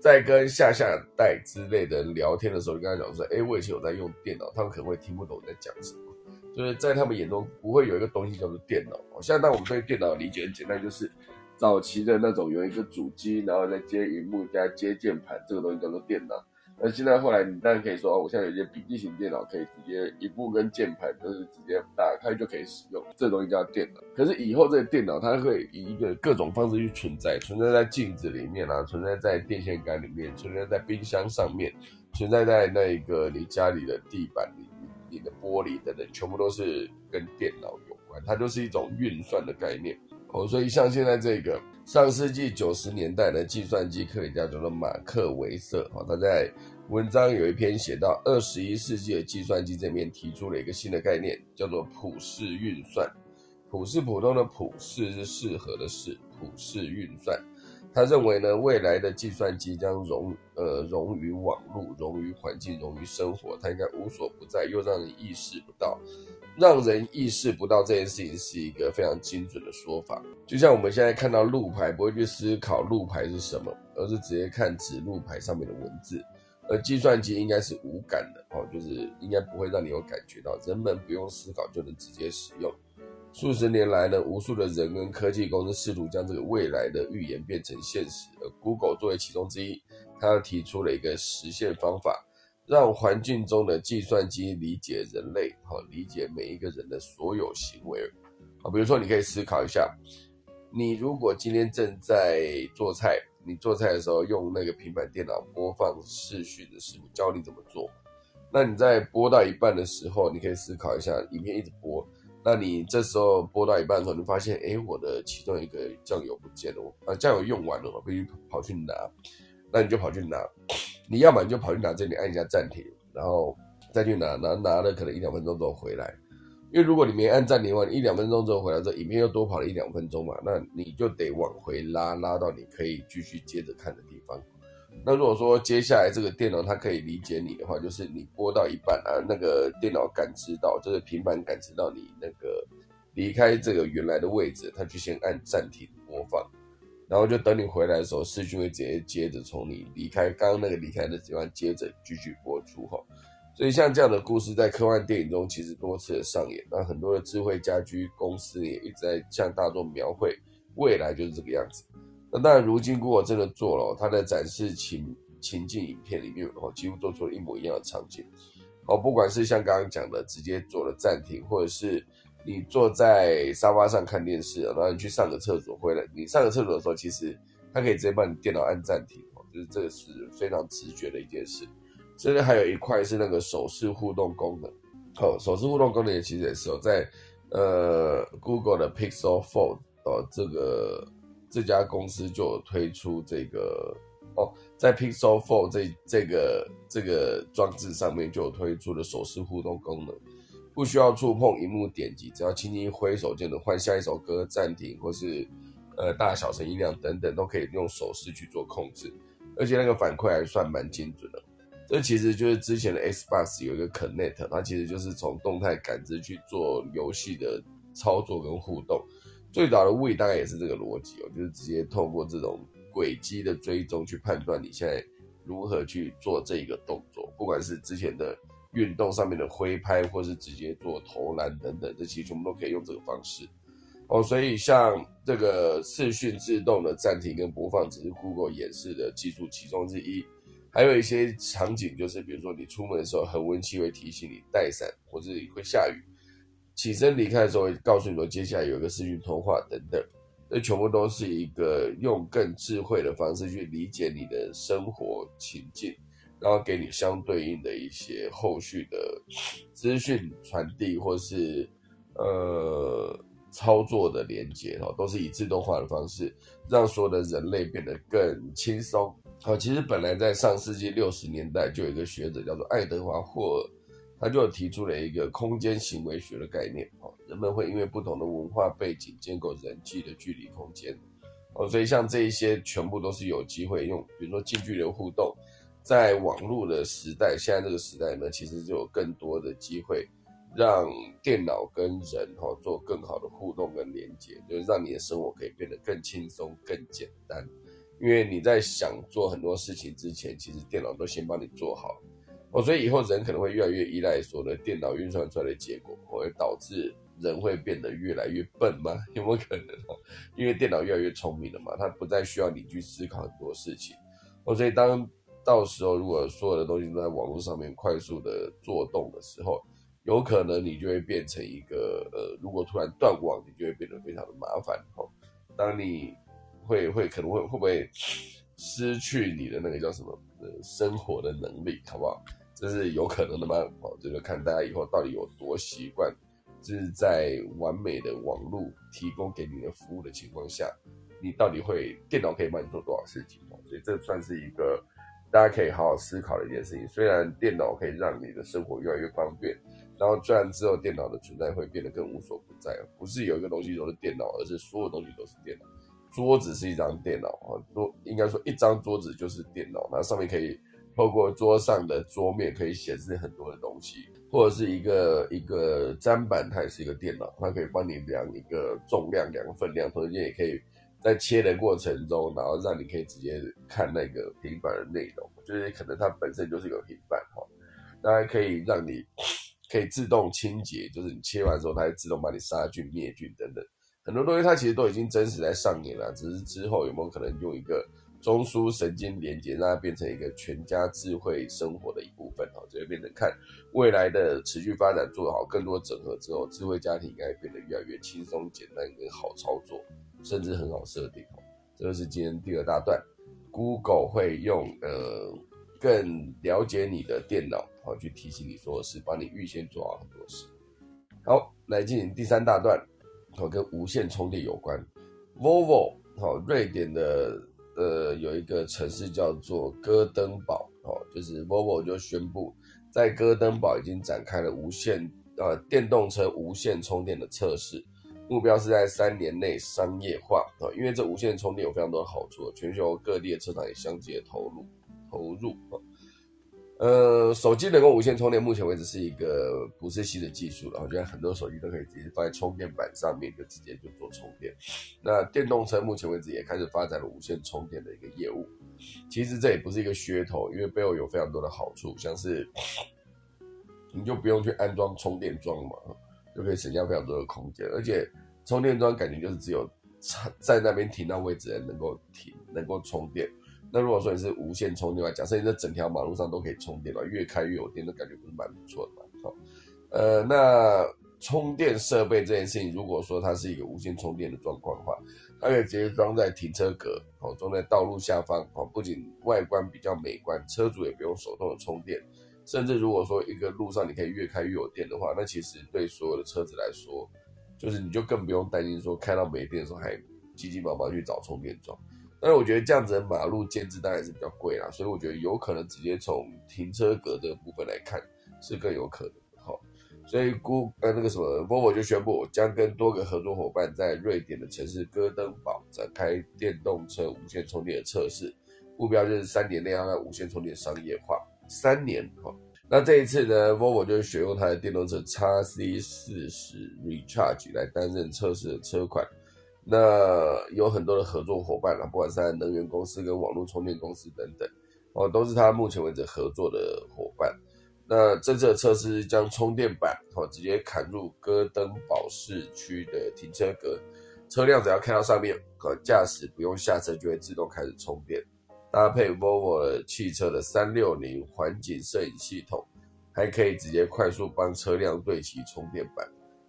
在跟下下代之类的人聊天的时候，你跟他讲说，哎，我以前有在用电脑，他们可能会听不懂你在讲什么。就是在他们眼中不会有一个东西叫做电脑。现在我们对电脑理解很简单，就是早期的那种有一个主机，然后再接荧幕加接键盘，这个东西叫做电脑。那现在后来，你当然可以说，我现在有一些笔记型电脑，可以直接一部跟键盘都是直接打开就可以使用，这东西叫电脑。可是以后这个电脑它会以一个各种方式去存在，存在在镜子里面啊，存在在电线杆里面，存在在冰箱上面，存在在那个你家里的地板里、你的玻璃等等，全部都是跟电脑有关，它就是一种运算的概念。哦，所以像现在这个上世纪九十年代的计算机科学家叫做马克维瑟，哦，他在文章有一篇写到二十一世纪的计算机这边提出了一个新的概念，叫做普适运算。普是普通的普，适是适合的适，普适运算。他认为呢，未来的计算机将融呃融于网络，融于环境，融于生活，它应该无所不在，又让人意识不到。让人意识不到这件事情是一个非常精准的说法。就像我们现在看到路牌，不会去思考路牌是什么，而是直接看指路牌上面的文字。而计算机应该是无感的哦，就是应该不会让你有感觉到，人们不用思考就能直接使用。数十年来呢，无数的人跟科技公司试图将这个未来的预言变成现实。而 Google 作为其中之一，它提出了一个实现方法，让环境中的计算机理解人类，好理解每一个人的所有行为。好，比如说你可以思考一下，你如果今天正在做菜，你做菜的时候用那个平板电脑播放视讯的视频，教你怎么做。那你在播到一半的时候，你可以思考一下，影片一直播。那你这时候播到一半的时候，你发现，哎，我的其中一个酱油不见了，啊，酱油用完了，我必须跑去拿，那你就跑去拿，你要么你就跑去拿这里按一下暂停，然后再去拿，拿拿了可能一两分钟之后回来，因为如果你没按暂停完，一两分钟之后回来之后，影片又多跑了一两分钟嘛，那你就得往回拉，拉到你可以继续接着看的地方。那如果说接下来这个电脑它可以理解你的话，就是你播到一半啊，那个电脑感知到，这个平板感知到你那个离开这个原来的位置，它就先按暂停播放，然后就等你回来的时候，视讯会直接接着从你离开刚刚那个离开的地方接着继续播出哈。所以像这样的故事在科幻电影中其实多次的上演，那很多的智慧家居公司也一直在向大众描绘未来就是这个样子。那当然，如今如果真的做了，它的展示情情境影片里面，哦，几乎做出了一模一样的场景，哦，不管是像刚刚讲的，直接做了暂停，或者是你坐在沙发上看电视，然后你去上个厕所回来，你上个厕所的时候，其实它可以直接帮你电脑按暂停，哦，就是这个是非常直觉的一件事。甚至还有一块是那个手势互动功能，哦，手势互动功能也其实也是有在呃 Google 的 Pixel Fold 哦这个。这家公司就有推出这个哦，在 Pixel Fold 这这个这个装置上面就有推出了手势互动功能，不需要触碰荧幕点击，只要轻轻挥手就能换下一首歌、暂停或是呃大小声音量等等都可以用手势去做控制，而且那个反馈还算蛮精准的。这其实就是之前的 Xbox 有一个 Connect，它其实就是从动态感知去做游戏的操作跟互动。最早的 w 大概也是这个逻辑哦，就是直接透过这种轨迹的追踪去判断你现在如何去做这一个动作，不管是之前的运动上面的挥拍，或是直接做投篮等等，这其实全部都可以用这个方式哦。所以像这个视讯自动的暂停跟播放，只是 Google 演示的技术其中之一，还有一些场景就是，比如说你出门的时候，恒温器会提醒你带伞，或者会下雨。起身离开的时候，会告诉你说接下来有一个视讯通话等等，这全部都是一个用更智慧的方式去理解你的生活情境，然后给你相对应的一些后续的资讯传递或是呃操作的连接哦，都是以自动化的方式让所有的人类变得更轻松。好，其实本来在上世纪六十年代就有一个学者叫做爱德华霍尔。他就提出了一个空间行为学的概念，哦，人们会因为不同的文化背景建构人际的距离空间，哦，所以像这一些全部都是有机会用，比如说近距离互动，在网络的时代，现在这个时代呢，其实就有更多的机会让电脑跟人哈做更好的互动跟连接，就是让你的生活可以变得更轻松、更简单，因为你在想做很多事情之前，其实电脑都先帮你做好。哦，所以以后人可能会越来越依赖说的电脑运算出来的结果，会导致人会变得越来越笨吗？有没有可能哦？因为电脑越来越聪明了嘛，它不再需要你去思考很多事情。哦，所以当到时候如果所有的东西都在网络上面快速的做动的时候，有可能你就会变成一个呃，如果突然断网，你就会变得非常的麻烦。哦，当你会会可能会会不会失去你的那个叫什么呃生活的能力，好不好？这是有可能的吗？哦，这个看大家以后到底有多习惯就是在完美的网络提供给你的服务的情况下，你到底会电脑可以帮你做多少事情？所以这算是一个大家可以好好思考的一件事情。虽然电脑可以让你的生活越来越方便，然后虽然之后电脑的存在会变得更无所不在，不是有一个东西都是电脑，而是所有东西都是电脑。桌子是一张电脑啊，桌应该说一张桌子就是电脑，那上面可以透过桌上的桌面可以显示很多的东西。或者是一个一个砧板，它也是一个电脑，它可以帮你量一个重量、量分量，同时间也可以在切的过程中，然后让你可以直接看那个平板的内容，就是可能它本身就是一个平板哈，当然可以让你可以自动清洁，就是你切完之后，它会自动帮你杀菌、灭菌等等，很多东西它其实都已经真实在上演了，只是之后有没有可能用一个。中枢神经连接，让它变成一个全家智慧生活的一部分哦，就会变成看未来的持续发展，做好更多整合之后，智慧家庭应该变得越来越轻松、简单跟好操作，甚至很好设定哦。这是今天第二大段，Google 会用呃更了解你的电脑哦，去提醒你所有事，帮你预先做好很多事。好，来进行第三大段，哦，跟无线充电有关，Volvo 好，瑞典的。呃，有一个城市叫做哥登堡，哦，就是 Volvo 就宣布在哥登堡已经展开了无线呃电动车无线充电的测试，目标是在三年内商业化啊，因为这无线充电有非常多的好处，全球各地的车厂也相继投入投入啊。呃，手机能够无线充电，目前为止是一个不是新的技术了。我觉得很多手机都可以直接放在充电板上面，就直接就做充电。那电动车目前为止也开始发展了无线充电的一个业务。其实这也不是一个噱头，因为背后有非常多的好处，像是 你就不用去安装充电桩嘛，就可以省下非常多的空间。而且充电桩感觉就是只有在那边停到位置能够停，能够充电。那如果说你是无线充电的话，假设你在整条马路上都可以充电的话，越开越有电，那感觉不是蛮不错的嘛？好，呃，那充电设备这件事情，如果说它是一个无线充电的状况的话，它可以直接装在停车格，哦，装在道路下方，哦，不仅外观比较美观，车主也不用手动的充电，甚至如果说一个路上你可以越开越有电的话，那其实对所有的车子来说，就是你就更不用担心说开到没电的时候还急急忙忙去找充电桩。但是我觉得这样子的马路建制当然是比较贵啦，所以我觉得有可能直接从停车格这个部分来看是更有可能的哈。所以估呃那个什么，Volvo 就宣布将跟多个合作伙伴在瑞典的城市哥登堡展开电动车无线充电的测试，目标就是三年内要让无线充电商业化。三年哈，那这一次呢，Volvo 就选用它的电动车 x C 四十 Recharge 来担任测试的车款。那有很多的合作伙伴了，不管是能源公司跟网络充电公司等等，哦，都是他目前为止合作的伙伴。那这次的测试将充电板哦直接砍入戈登堡市区的停车格，车辆只要开到上面，可驾驶不用下车就会自动开始充电。搭配 Volvo 的汽车的三六零环景摄影系统，还可以直接快速帮车辆对齐充电板。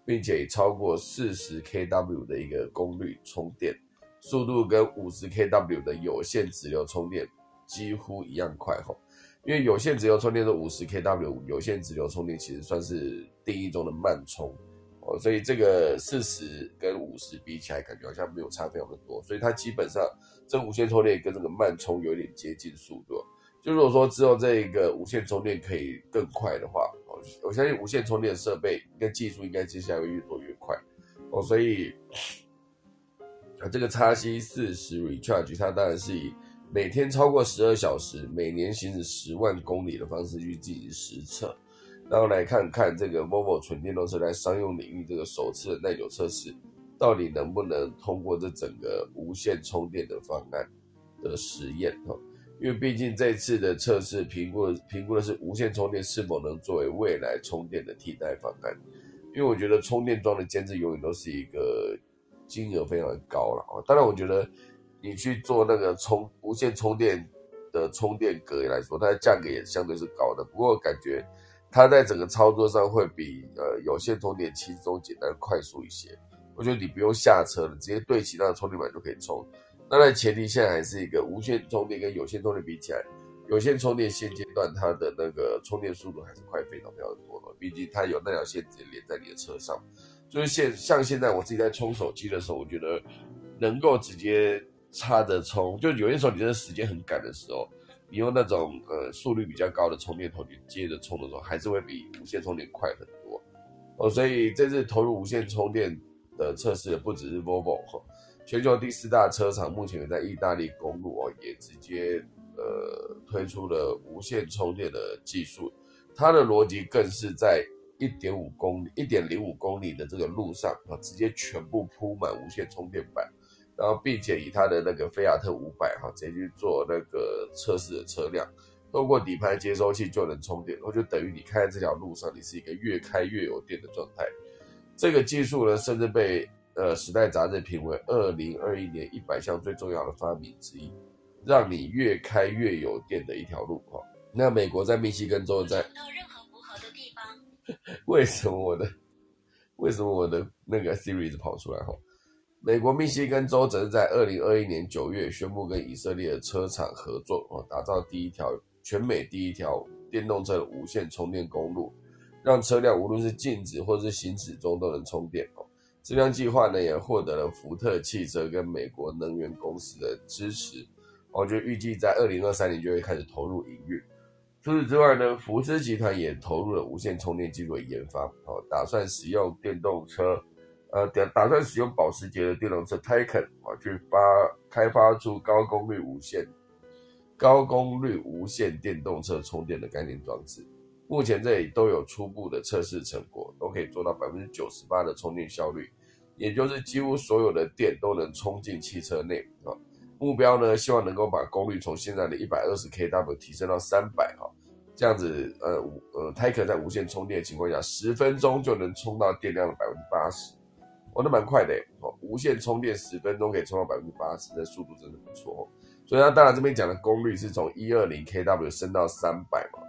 并且超过四十 kW 的一个功率充电速度，跟五十 kW 的有线直流充电几乎一样快吼。因为有线直流充电是五十 kW，有线直流充电其实算是定义中的慢充哦，所以这个四十跟五十比起来，感觉好像没有差非常的多。所以它基本上这无线充电跟这个慢充有点接近速度。就如果说只有这一个无线充电可以更快的话。我相信无线充电设备跟技术应该接下来会越做越快哦，所以，这个叉 C 四十 Recharge 它当然是以每天超过十二小时、每年行驶十万公里的方式去进行实测，然后来看看这个 Volvo 纯电动车在商用领域这个首次的耐久测试，到底能不能通过这整个无线充电的方案的实验哦。因为毕竟这次的测试评估评估的是无线充电是否能作为未来充电的替代方案。因为我觉得充电桩的监制永远都是一个金额非常的高了啊。当然，我觉得你去做那个充无线充电的充电格来说，它的价格也相对是高的。不过感觉它在整个操作上会比呃有线充电轻松、简单、快速一些。我觉得你不用下车了，直接对齐那个充电板就可以充。那在前提下还是一个无线充电跟有线充电比起来，有线充电现阶段它的那个充电速度还是快非常非常多的，毕竟它有那条线直接连在你的车上。就是现像现在我自己在充手机的时候，我觉得能够直接插着充，就有些时候你真的时间很赶的时候，你用那种呃速率比较高的充电头去接着充的时候，还是会比无线充电快很多。哦，所以这次投入无线充电的测试的不只是 Volvo 哈，全球第四大车厂目前在意大利公路哦，也直接呃推出了无线充电的技术，它的逻辑更是在。一点五公里、一点零五公里的这个路上啊，直接全部铺满无线充电板，然后并且以它的那个菲亚特五百哈，直接去做那个测试的车辆，透过底盘接收器就能充电，然后就等于你开在这条路上，你是一个越开越有电的状态。这个技术呢，甚至被呃《时代》杂志评为二零二一年一百项最重要的发明之一，让你越开越有电的一条路哈。那美国在密西根州在。为什么我的为什么我的那个 series 跑出来哈？美国密西根州则是在二零二一年九月宣布跟以色列的车厂合作哦，打造第一条全美第一条电动车无线充电公路，让车辆无论是静止或是行驶中都能充电哦。这项计划呢也获得了福特汽车跟美国能源公司的支持，我就预计在二零二三年就会开始投入营运。除此之外呢，福斯集团也投入了无线充电技术的研发，哦，打算使用电动车，呃，打打算使用保时捷的电动车 Taycan 啊，去发开发出高功率无线、高功率无线电动车充电的概念装置。目前这里都有初步的测试成果，都可以做到百分之九十八的充电效率，也就是几乎所有的电都能充进汽车内啊。目标呢，希望能够把功率从现在的一百二十 kW 提升到三百哈，这样子，呃，呃，泰克在无线充电的情况下，十分钟就能充到电量的百分之八十，哦，那蛮快的哦，无线充电十分钟可以充到百分之八十，这速度真的不错哦。所以它当然这边讲的功率是从一二零 kW 升到三百嘛，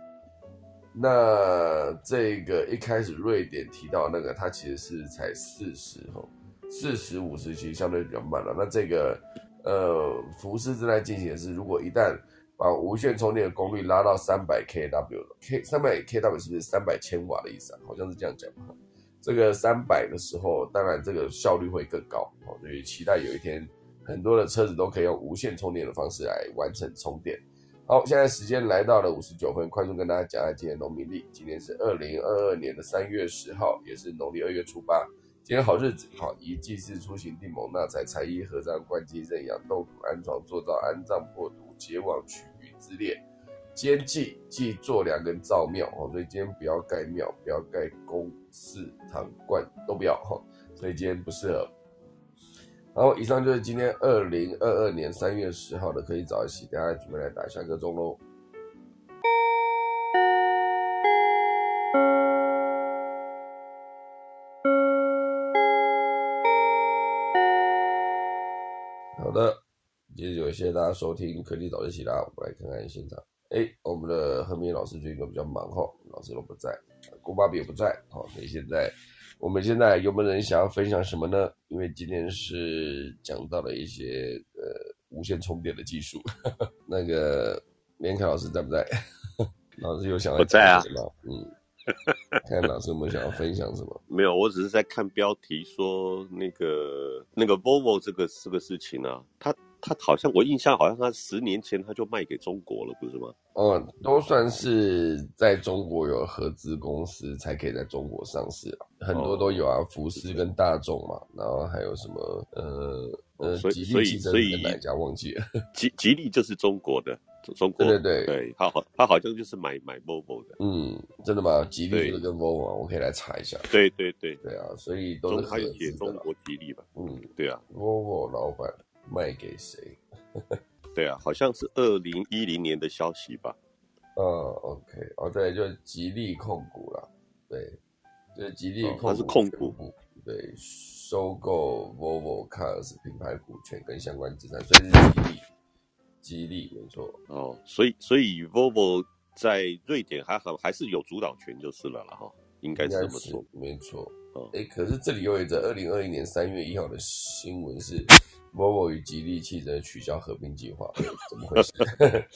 那这个一开始瑞典提到那个，它其实是才四十哈，四十五十其实相对比较慢了，那这个。呃，福斯正在进行的是，如果一旦把无线充电的功率拉到三百 kW，k 三百 kW 是不是三百千瓦的意思啊？好像是这样讲哈。这个三百的时候，当然这个效率会更高哦，所以期待有一天很多的车子都可以用无线充电的方式来完成充电。好，现在时间来到了五十九分，快速跟大家讲一下今天农民历。今天是二零二二年的三月十号，也是农历二月初八。今天好日子，好宜祭祀、出行、订盟、纳财、财衣、合葬、灌祭、认养、动土、安床、做灶、安葬、破土、结网、取鱼之列。今祭祭做梁跟造庙哦，所以今天不要盖庙，不要盖宫寺堂观都不要哈，所以今天不适合。好，以上就是今天二零二二年三月十号的可以早一起，大家准备来打下个钟喽。谢谢大家收听科技早自习啦。我们来看看现场。哎，我们的何明老师最近都比较忙哈，老师都不在，郭爸比也不在。好，所以现在我们现在有没有人想要分享什么呢？因为今天是讲到了一些呃无线充电的技术。那个连凯老师在不在？老师有想要讲什么？嗯。看老师有没有想要分享什么？没有，我只是在看标题说那个那个 Volvo 这个这个事情啊，他他好像我印象好像他十年前他就卖给中国了，不是吗？哦，都算是在中国有合资公司才可以在中国上市啊，很多都有啊，福斯跟大众嘛，然后还有什么呃呃吉利汽车跟哪家忘记了？吉吉利就是中国的。中国对对对，他好，他好像就是买买 Volvo 的。嗯，真的吗？吉利就是跟 Volvo，我可以来查一下。对对对对啊，所以都是合资的。中国吉利吧？嗯，对啊。Volvo 老板卖给谁？对啊，好像是二零一零年的消息吧。嗯，OK，哦对，就是吉利控股了。对，就吉利控股，它是控股。对，收购 Volvo Cars 品牌股权跟相关资产，所以是吉利。吉利没错哦，所以所以 Volvo 在瑞典还好还是有主导权就是了了哈，应该是这么说，没错。哦，哎，可是这里有一则二零二一年三月一号的新闻是 Volvo 与吉利汽车取消合并计划，怎么回事？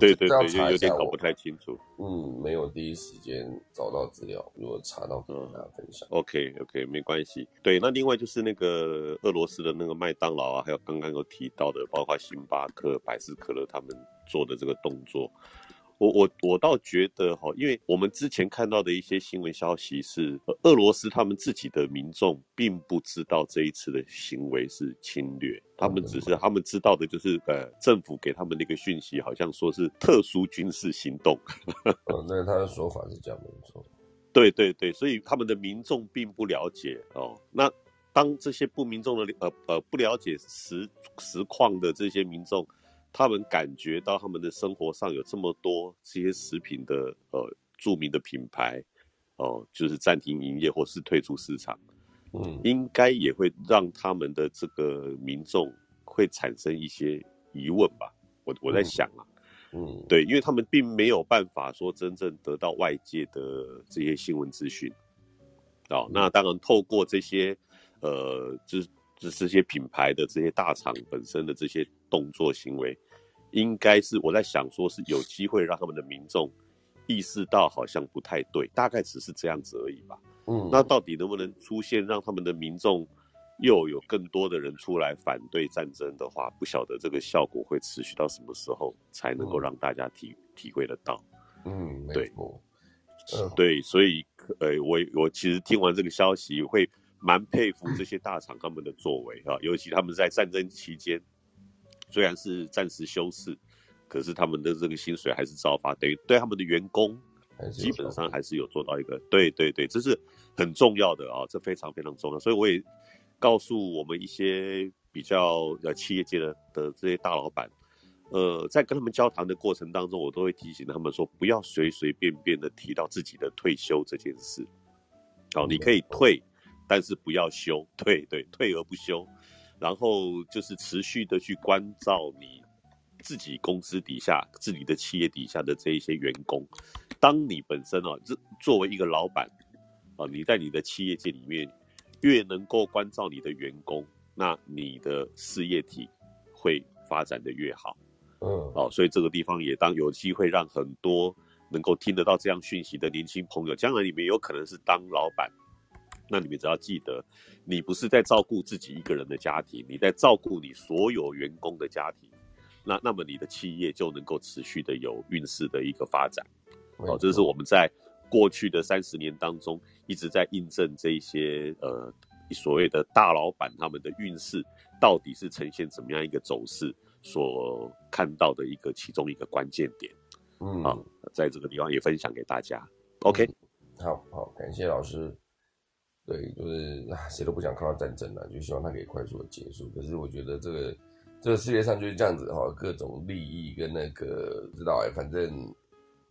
对对对，有有点搞不太清楚。嗯，没有第一时间找到资料，如果查到可以跟大家分享。OK OK，没关系。对，那另外就是那个俄罗斯的那个麦当劳啊，还有刚刚有提到的，包括星巴克、百事可乐他们做的这个动作，我我我倒觉得哈，因为我们之前看到的一些新闻消息是，呃俄罗斯他们自己的民众并不知道这一次的行为是侵略，他们只是他们知道的就是呃政府给他们的一个讯息，好像说是特殊军事行动。呃，那他的说法是这样没错。对对对，所以他们的民众并不了解哦。那当这些不民众的呃呃不了解实实况的这些民众，他们感觉到他们的生活上有这么多这些食品的呃著名的品牌哦、就是暂停营业或是退出市场，嗯应该也会让他们的这个民众会产生一些疑问吧。我我在嗯想啊，嗯，对，因为他们并没有办法说真正得到外界的这些新闻资讯。哦，那当然透过这些呃，就是就是这些品牌的这些大厂本身的这些动作行为，应该是我在想说是有机会让他们的民众意识到好像不太对，大概只是这样子而已吧。嗯，那到底能不能出现让他们的民众又有更多的人出来反对战争的话，不晓得这个效果会持续到什么时候才能够嗯让大家体体会得到。嗯，没对对，所以呃，我我其实听完这个消息，会蛮佩服这些大厂他们的作为啊，尤其他们在战争期间，虽然是暂时休市，可是他们的这个薪水还是照发，等于对他们的员工基本上还是有做到一个对对对，这是很重要的啊，这非常非常重要。所以我也告诉我们一些比较呃企业界的的这些大老板，呃，在跟他们交谈的过程当中，我都会提醒他们说，不要随随便便的提到自己的退休这件事。好，你可以退，但是不要休，退对，退而不休。然后就是持续的去关照你自己公司底下、自己的企业底下的这一些员工。当你本身哦，这作为一个老板啊，你在你的企业界里面越能够关照你的员工，那你的事业体会发展的越好。嗯，哦，所以这个地方也当有机会让很多能够听得到这样讯息的年轻朋友，将来你们有可能是当老板，那你们只要记得，你不是在照顾自己一个人的家庭，你在照顾你所有员工的家庭，那那么你的企业就能够持续的有运势的一个发展。哦，这是我们在过去的三十年当中一直在印证这一些呃所谓的大老板他们的运势到底是呈现怎么样一个走势，所看到的一个其中一个关键点嗯，啊，在这个地方也分享给大家。OK，好好，感谢老师。对，就是啊，谁都不想看到战争了，就希望它可以快速的结束。可是我觉得这个这个世界上就是这样子哈，各种利益跟那个知道哎、反正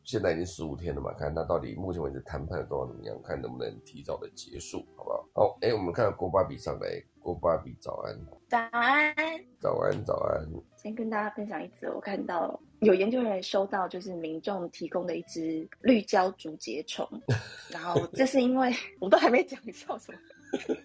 现在已经十五天了嘛，看他到底目前为止谈判的状况怎么样，看能不能提早的结束，好不好？好，哎、我们看到郭芭比上来，郭芭比早安，早安，早安，早安。先跟大家分享一则，我看到有研究人员收到就是民众提供的一只绿胶竹节虫，然后这是因为我都还没讲笑什么，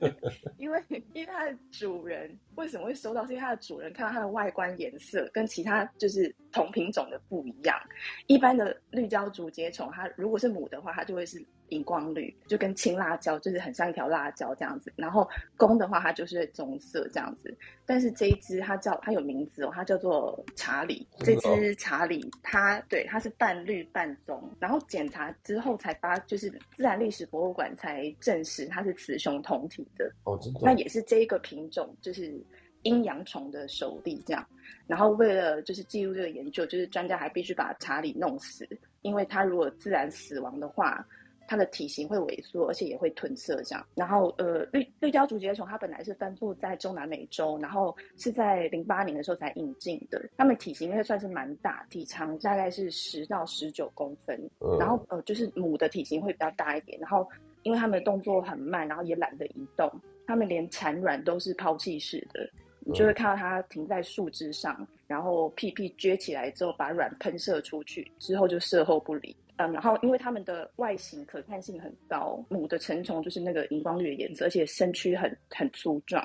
因为因为它的主人为什么会收到？是因为它的主人看到它的外观颜色跟其他就是同品种的不一样。一般的绿胶竹节虫，它如果是母的话，它就会是荧光绿，就跟青辣椒就是很像一条辣椒这样子。然后公的话，它就是棕色这样子。但是这一只它叫它有名字哦，它叫做查理。这只查理，它对它是半绿半棕，然后检查之后才发，就是自然历史博物馆才证实它是雌雄同体的。哦，真的哦，那也是这一个品种，就是阴阳虫的首例这样。然后为了就是记录这个研究，就是专家还必须把查理弄死，因为它如果自然死亡的话，它的体型会萎缩，而且也会褪色这样。然后呃，绿绿胶竹节虫它本来是分布在中南美洲，然后是在零八年的时候才引进的。它们体型因为算是蛮大，体长大概是十到十九公分，嗯然后呃，就是母的体型会比较大一点，然后因为它们的动作很慢，然后也懒得移动，它们连产卵都是抛弃式的，你就会看到它停在树枝上，然后屁屁撅起来之后，把卵喷射出去，之后就射后不理。嗯，然后因为它们的外形可看性很高，母的成虫就是那个荧光绿的颜色，而且身躯很很粗壮，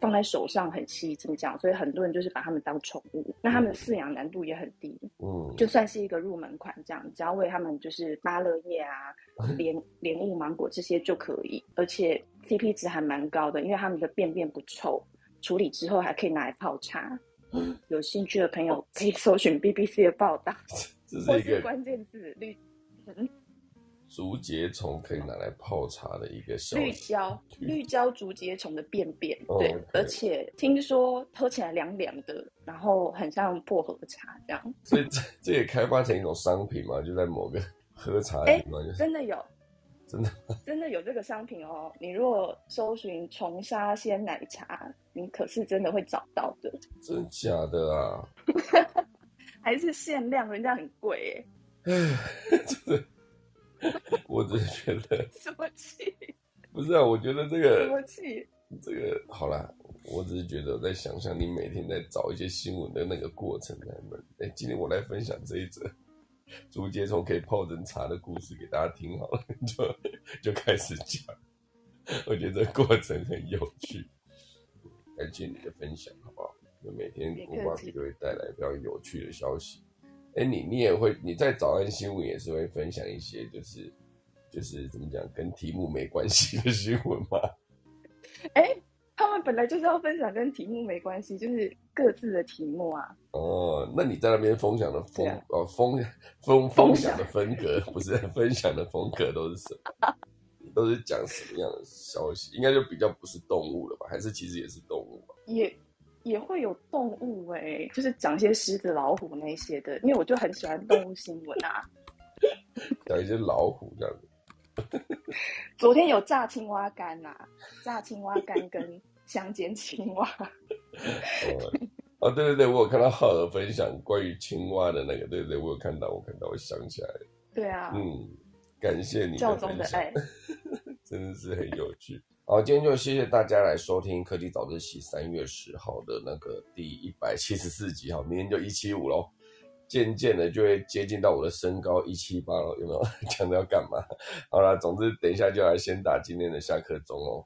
放在手上很细，这样，所以很多人就是把它们当宠物。那它们饲养难度也很低，嗯，就算是一个入门款这样，只要喂它们就是芭乐叶啊、莲莲雾、芒果这些就可以，而且 CP 值还蛮高的，因为它们的便便不臭，处理之后还可以拿来泡茶。有兴趣的朋友可以搜寻 BBC 的报道，这是一个关键字绿嗯竹节虫可以拿来泡茶的一个小绿胶绿胶竹节虫的便便，对，而且听说喝起来凉凉的，然后很像薄荷茶这样。所以这这也开发成一种商品嘛，就在某个 喝茶的地方，就是真的有，真的真的有这个商品哦。你如果搜寻虫沙鲜奶茶，你可是真的会找到的，真假的啊？还是限量，人家很贵哎。真的，我只是觉得什么气？不是啊，我觉得这个什个么气？这个好啦，我只是觉得我在想象你每天在找一些新闻的那个过程，来们，哎，今天我来分享这一则竹节虫可以泡成茶的故事给大家听好了，就就开始讲。我觉得这个过程很有趣，感谢你的分享，好不好？就每天别古巴客气比都会带来非常有趣的消息。哎，你你也会你在早安新闻也是会分享一些就是就是怎么讲跟题目没关系的新闻吗？哎，本来就是要分享跟题目没关系，就是各自的题目啊。哦，那你在那边分享的风对啊哦风风分分享的风格不是分享的风格都是什么？都是讲什么样的消息？应该就比较不是动物了吧？还是其实也是动物吧？也也会有动物哎、就是讲一些狮子、老虎那些的，因为我就很喜欢动物新闻啊。讲一些老虎这样子。昨天有炸青蛙干呐、炸青蛙干跟香煎青蛙，哦，哦，对对对，我有看到浩尔分享关于青蛙的那个，对对对，我有看到，我看到，我想起来了，对啊，嗯，感谢你教的分享，宗的爱。真的是很有趣。好，今天就谢谢大家来收听科技早自习三月十号的那个第一百七十四集哈，明天就一七五喽，渐渐的就会接近到我的身高一七八了，有没有？讲的要干嘛？好了，总之等一下就来先打今天的下课钟哦。